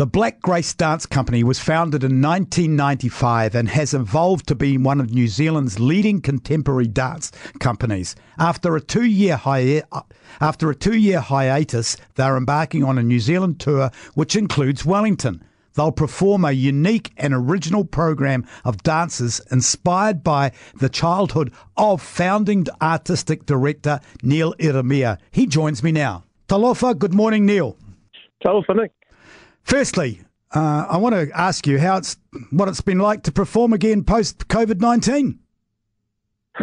The Black Grace Dance Company was founded in 1995 and has evolved to be one of New Zealand's leading contemporary dance companies. After a two-year hi- after a two-year hiatus, they're embarking on a New Zealand tour which includes Wellington. They'll perform a unique and original program of dances inspired by the childhood of founding artistic director Neil Ieremia. He joins me now. Talofa, good morning, Neil. Talofa, Nick. Firstly, uh, I want to ask you how it's what it's been like to perform again post COVID nineteen.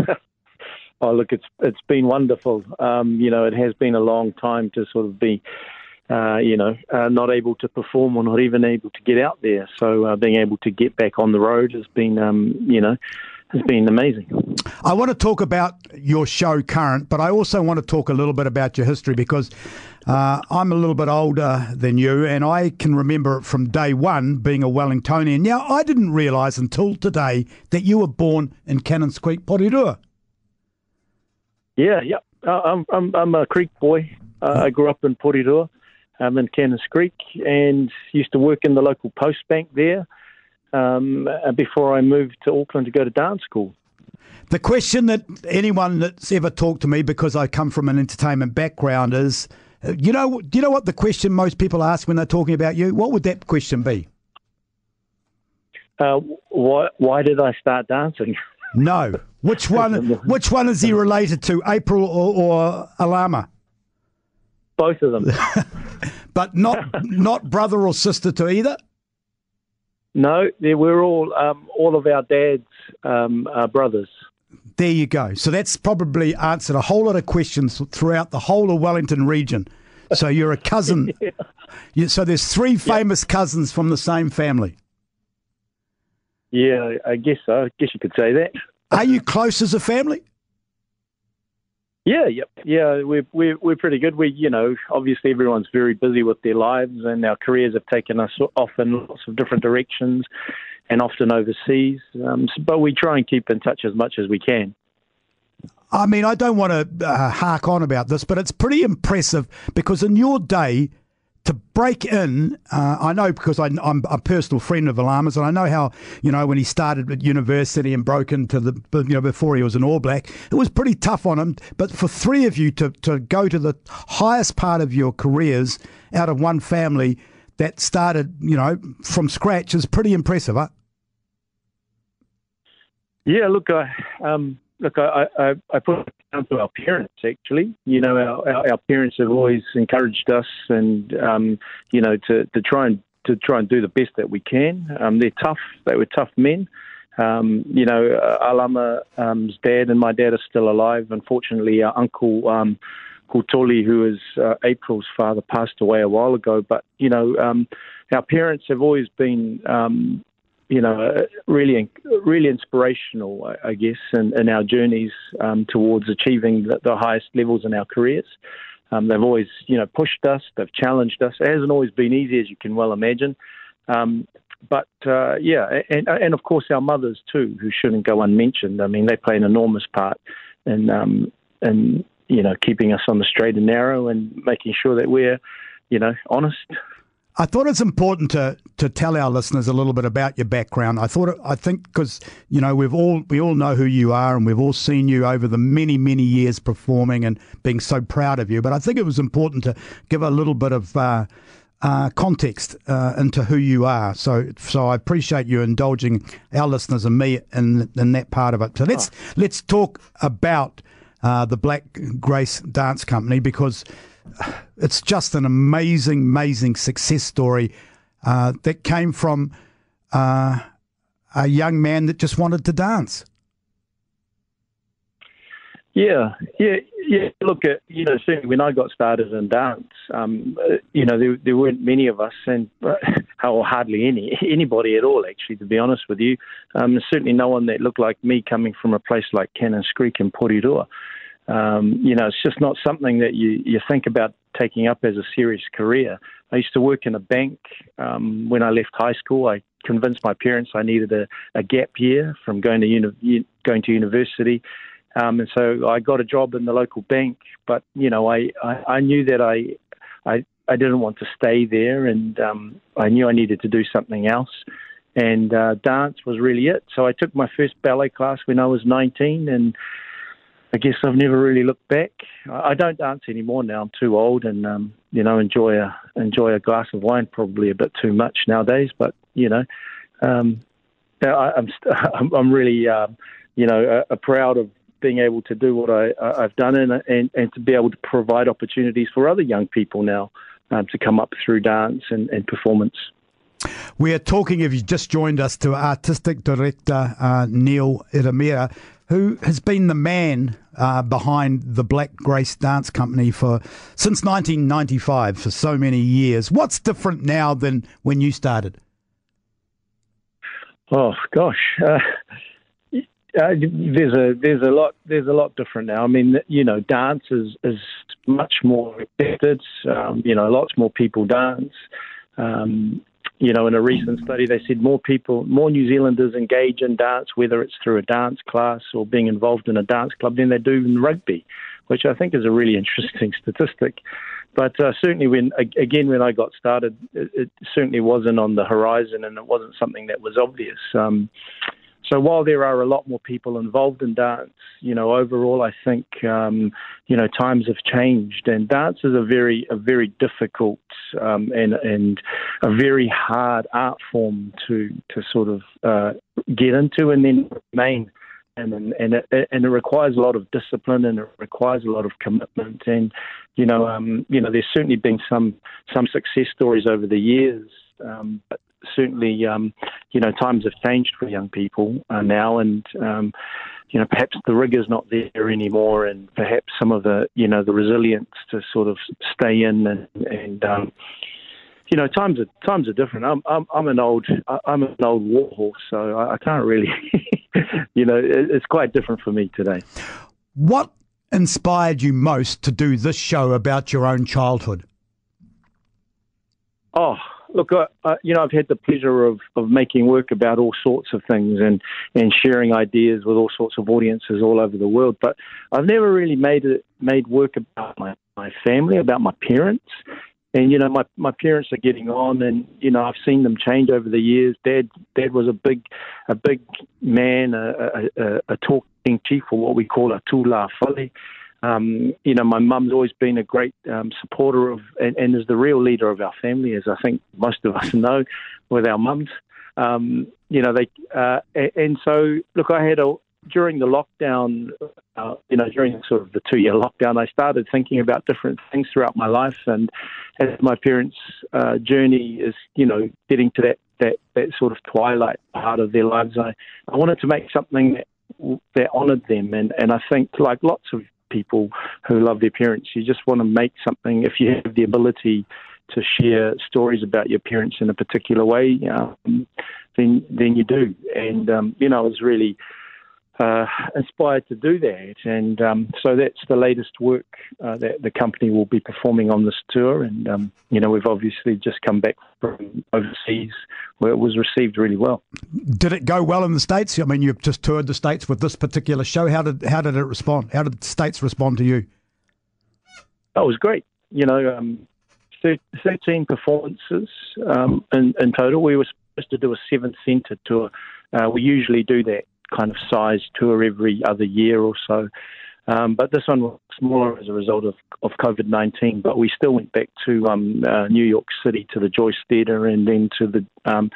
oh, look, it's it's been wonderful. Um, you know, it has been a long time to sort of be, uh, you know, uh, not able to perform or not even able to get out there. So uh, being able to get back on the road has been, um, you know, has been amazing. I want to talk about your show current, but I also want to talk a little bit about your history because uh, I'm a little bit older than you, and I can remember it from day one being a Wellingtonian. Now, I didn't realise until today that you were born in Cannons Creek, Porirua. Yeah, yep. Uh, I'm, I'm, I'm a Creek boy. Uh, I grew up in Porirua. I'm in Cannons Creek and used to work in the local post bank there um, before I moved to Auckland to go to dance school. The question that anyone that's ever talked to me, because I come from an entertainment background, is uh, you know, do you know what the question most people ask when they're talking about you? What would that question be? Uh, why, why did I start dancing? No. Which one? which one is he related to, April or, or Alama? Both of them. but not not brother or sister to either. No, they were all um, all of our dad's um, uh, brothers. There you go. So that's probably answered a whole lot of questions throughout the whole of Wellington region. So you're a cousin. yeah. you, so there's three famous cousins from the same family. Yeah, I guess so. I guess you could say that. Are you close as a family? Yeah, yep, yeah, we're we're we're pretty good. We, you know, obviously everyone's very busy with their lives, and our careers have taken us off in lots of different directions, and often overseas. Um, but we try and keep in touch as much as we can. I mean, I don't want to uh, hark on about this, but it's pretty impressive because in your day, to break in, uh, I know because I, am a personal friend of Alama's, and I know how you know when he started at university and broke into the you know before he was an All Black, it was pretty tough on him. But for three of you to to go to the highest part of your careers out of one family that started you know from scratch is pretty impressive, huh? Yeah, look, I um, look, I, I, I put to our parents. Actually, you know, our, our, our parents have always encouraged us, and um, you know, to, to try and to try and do the best that we can. Um, they're tough. They were tough men. Um, you know, uh, Alama's um, dad and my dad are still alive. Unfortunately, our uncle. Um, who is uh, April's father, passed away a while ago. But you know, um, our parents have always been um, you know, really, really inspirational, I guess, in, in our journeys um, towards achieving the, the, highest levels in our careers. Um, they've always, you know, pushed us. They've challenged us. It hasn't always been easy, as you can well imagine. Um, but uh, yeah, and, and of course our mothers too, who shouldn't go unmentioned. I mean, they play an enormous part in, um, in you know, keeping us on the straight and narrow and making sure that we're, you know, honest I thought it's important to to tell our listeners a little bit about your background. I thought I think because you know we've all we all know who you are and we've all seen you over the many many years performing and being so proud of you. But I think it was important to give a little bit of. Uh, uh, context uh, into who you are. So, so I appreciate you indulging our listeners and me in in that part of it. So let's oh. let's talk about uh, the Black Grace Dance Company because it's just an amazing, amazing success story uh, that came from uh, a young man that just wanted to dance. Yeah, yeah, yeah. Look, at you know, certainly when I got started in dance, um, you know, there, there weren't many of us, and or hardly any anybody at all, actually. To be honest with you, um, certainly no one that looked like me coming from a place like Cannons Creek in Porirua. Um, you know, it's just not something that you, you think about taking up as a serious career. I used to work in a bank um, when I left high school. I convinced my parents I needed a, a gap year from going to uni- going to university, um, and so I got a job in the local bank. But you know, I, I, I knew that I I I didn't want to stay there, and um, I knew I needed to do something else. And uh, dance was really it. So I took my first ballet class when I was 19, and I guess I've never really looked back. I don't dance anymore now. I'm too old, and um, you know, enjoy a enjoy a glass of wine probably a bit too much nowadays. But you know, um, I, am I'm, I'm really uh, you know uh, proud of being able to do what I, I've done and, and and to be able to provide opportunities for other young people now um, to come up through dance and, and performance. We are talking, if you just joined us, to artistic director uh, Neil Ieremia, who has been the man uh, behind the Black Grace Dance Company for since 1995 for so many years. What's different now than when you started? Oh gosh, uh, uh, there's a there's a lot there's a lot different now. I mean, you know, dance is is much more accepted. Um, you know, lots more people dance. Um, you know, in a recent study, they said more people, more New Zealanders engage in dance, whether it's through a dance class or being involved in a dance club, than they do in rugby, which I think is a really interesting statistic. But uh, certainly, when again, when I got started, it, it, certainly wasn't on the horizon, and it wasn't something that was obvious. Um, so while there are a lot more people involved in dance, you know, overall, I think um, you know times have changed, and dance is a very a very difficult um, and and a very hard art form to to sort of uh, get into and then remain. And and it, and it requires a lot of discipline and it requires a lot of commitment and you know um, you know there's certainly been some some success stories over the years um, but certainly, um, you know, times have changed for young people uh, now, and um, you know, perhaps the rigor's not there anymore, and perhaps some of the, you know, the resilience to sort of stay in and, and um, you know, times are times are different. I'm I'm, I'm an old I'm an old warhorse, so I, I can't really, you know, it, it's quite different for me today. What inspired you most to do this show about your own childhood? Oh, look, you know, I've had the pleasure of, of making work about all sorts of things and, and sharing ideas with all sorts of audiences all over the world. But I've never really made it made work about my, my family, about my parents. And you know, my my parents are getting on, and you know, I've seen them change over the years. Dad, Dad was a big, a big man, a, a, a talking chief, or what we call a tula fale. Um, you know, my mum's always been a great um, supporter of and, and, is the real leader of our family, as I think most of us know with our mums. Um, you know, they uh, and so look, I had a during the lockdown, uh, you know, during sort of the two year lockdown, I started thinking about different things throughout my life, and as my parents' uh, journey is, you know, getting to that that that sort of twilight part of their lives, I I wanted to make something that that honoured them, and and I think like lots of people who love their parents. You just want to make something, if you have the ability to share stories about your parents in a particular way, um, then then you do. And um, you know, it was really uh, inspired to do that. And um, so that's the latest work uh, that the company will be performing on this tour. And, um, you know, we've obviously just come back from overseas where it was received really well. Did it go well in the States? I mean, you've just toured the States with this particular show. How did, how did it respond? How did the States respond to you? That was great. You know, um, 13 performances um, in, in total. We were supposed to do a seven centre tour. Uh, we usually do that kind of size tour every other year or so. Um, but this one was smaller as a result of, of COVID 19. But we still went back to um, uh, New York City to the Joyce Theatre and then to the um,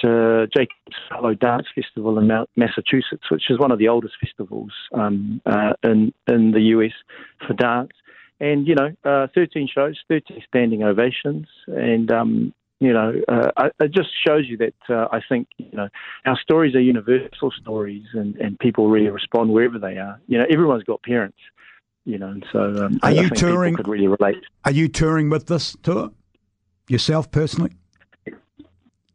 to Jacob's Pillow Dance Festival in Massachusetts, which is one of the oldest festivals um, uh, in in the US for dance. And you know, uh, 13 shows, 13 standing ovations, and um, you know, uh, it just shows you that uh, I think you know our stories are universal stories, and, and people really respond wherever they are. You know, everyone's got parents, you know, and so um, are I, you I touring? Could really relate. Are you touring with this tour yourself personally?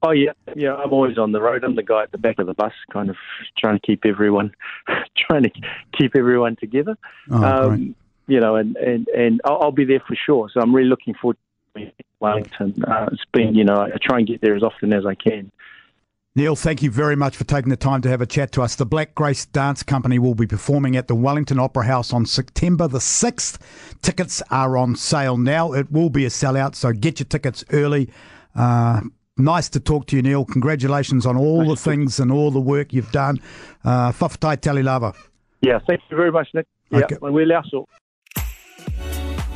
Oh yeah, yeah. I'm always on the road. I'm the guy at the back of the bus, kind of trying to keep everyone, trying to keep everyone together. Oh, um, you know, and and and I'll, I'll, be there for sure. So I'm really looking forward Wellington. Uh, it's been, you know, I try and get there as often as I can. Neil, thank you very much for taking the time to have a chat to us. The Black Grace Dance Company will be performing at the Wellington Opera House on September the 6th. Tickets are on sale now. It will be a sellout, so get your tickets early. Uh, nice to talk to you, Neil. Congratulations on all nice the things and all the work you've done. Uh, Fa'afetai tele lava. Yeah, thank you very much, Nick. Yeah, okay. we're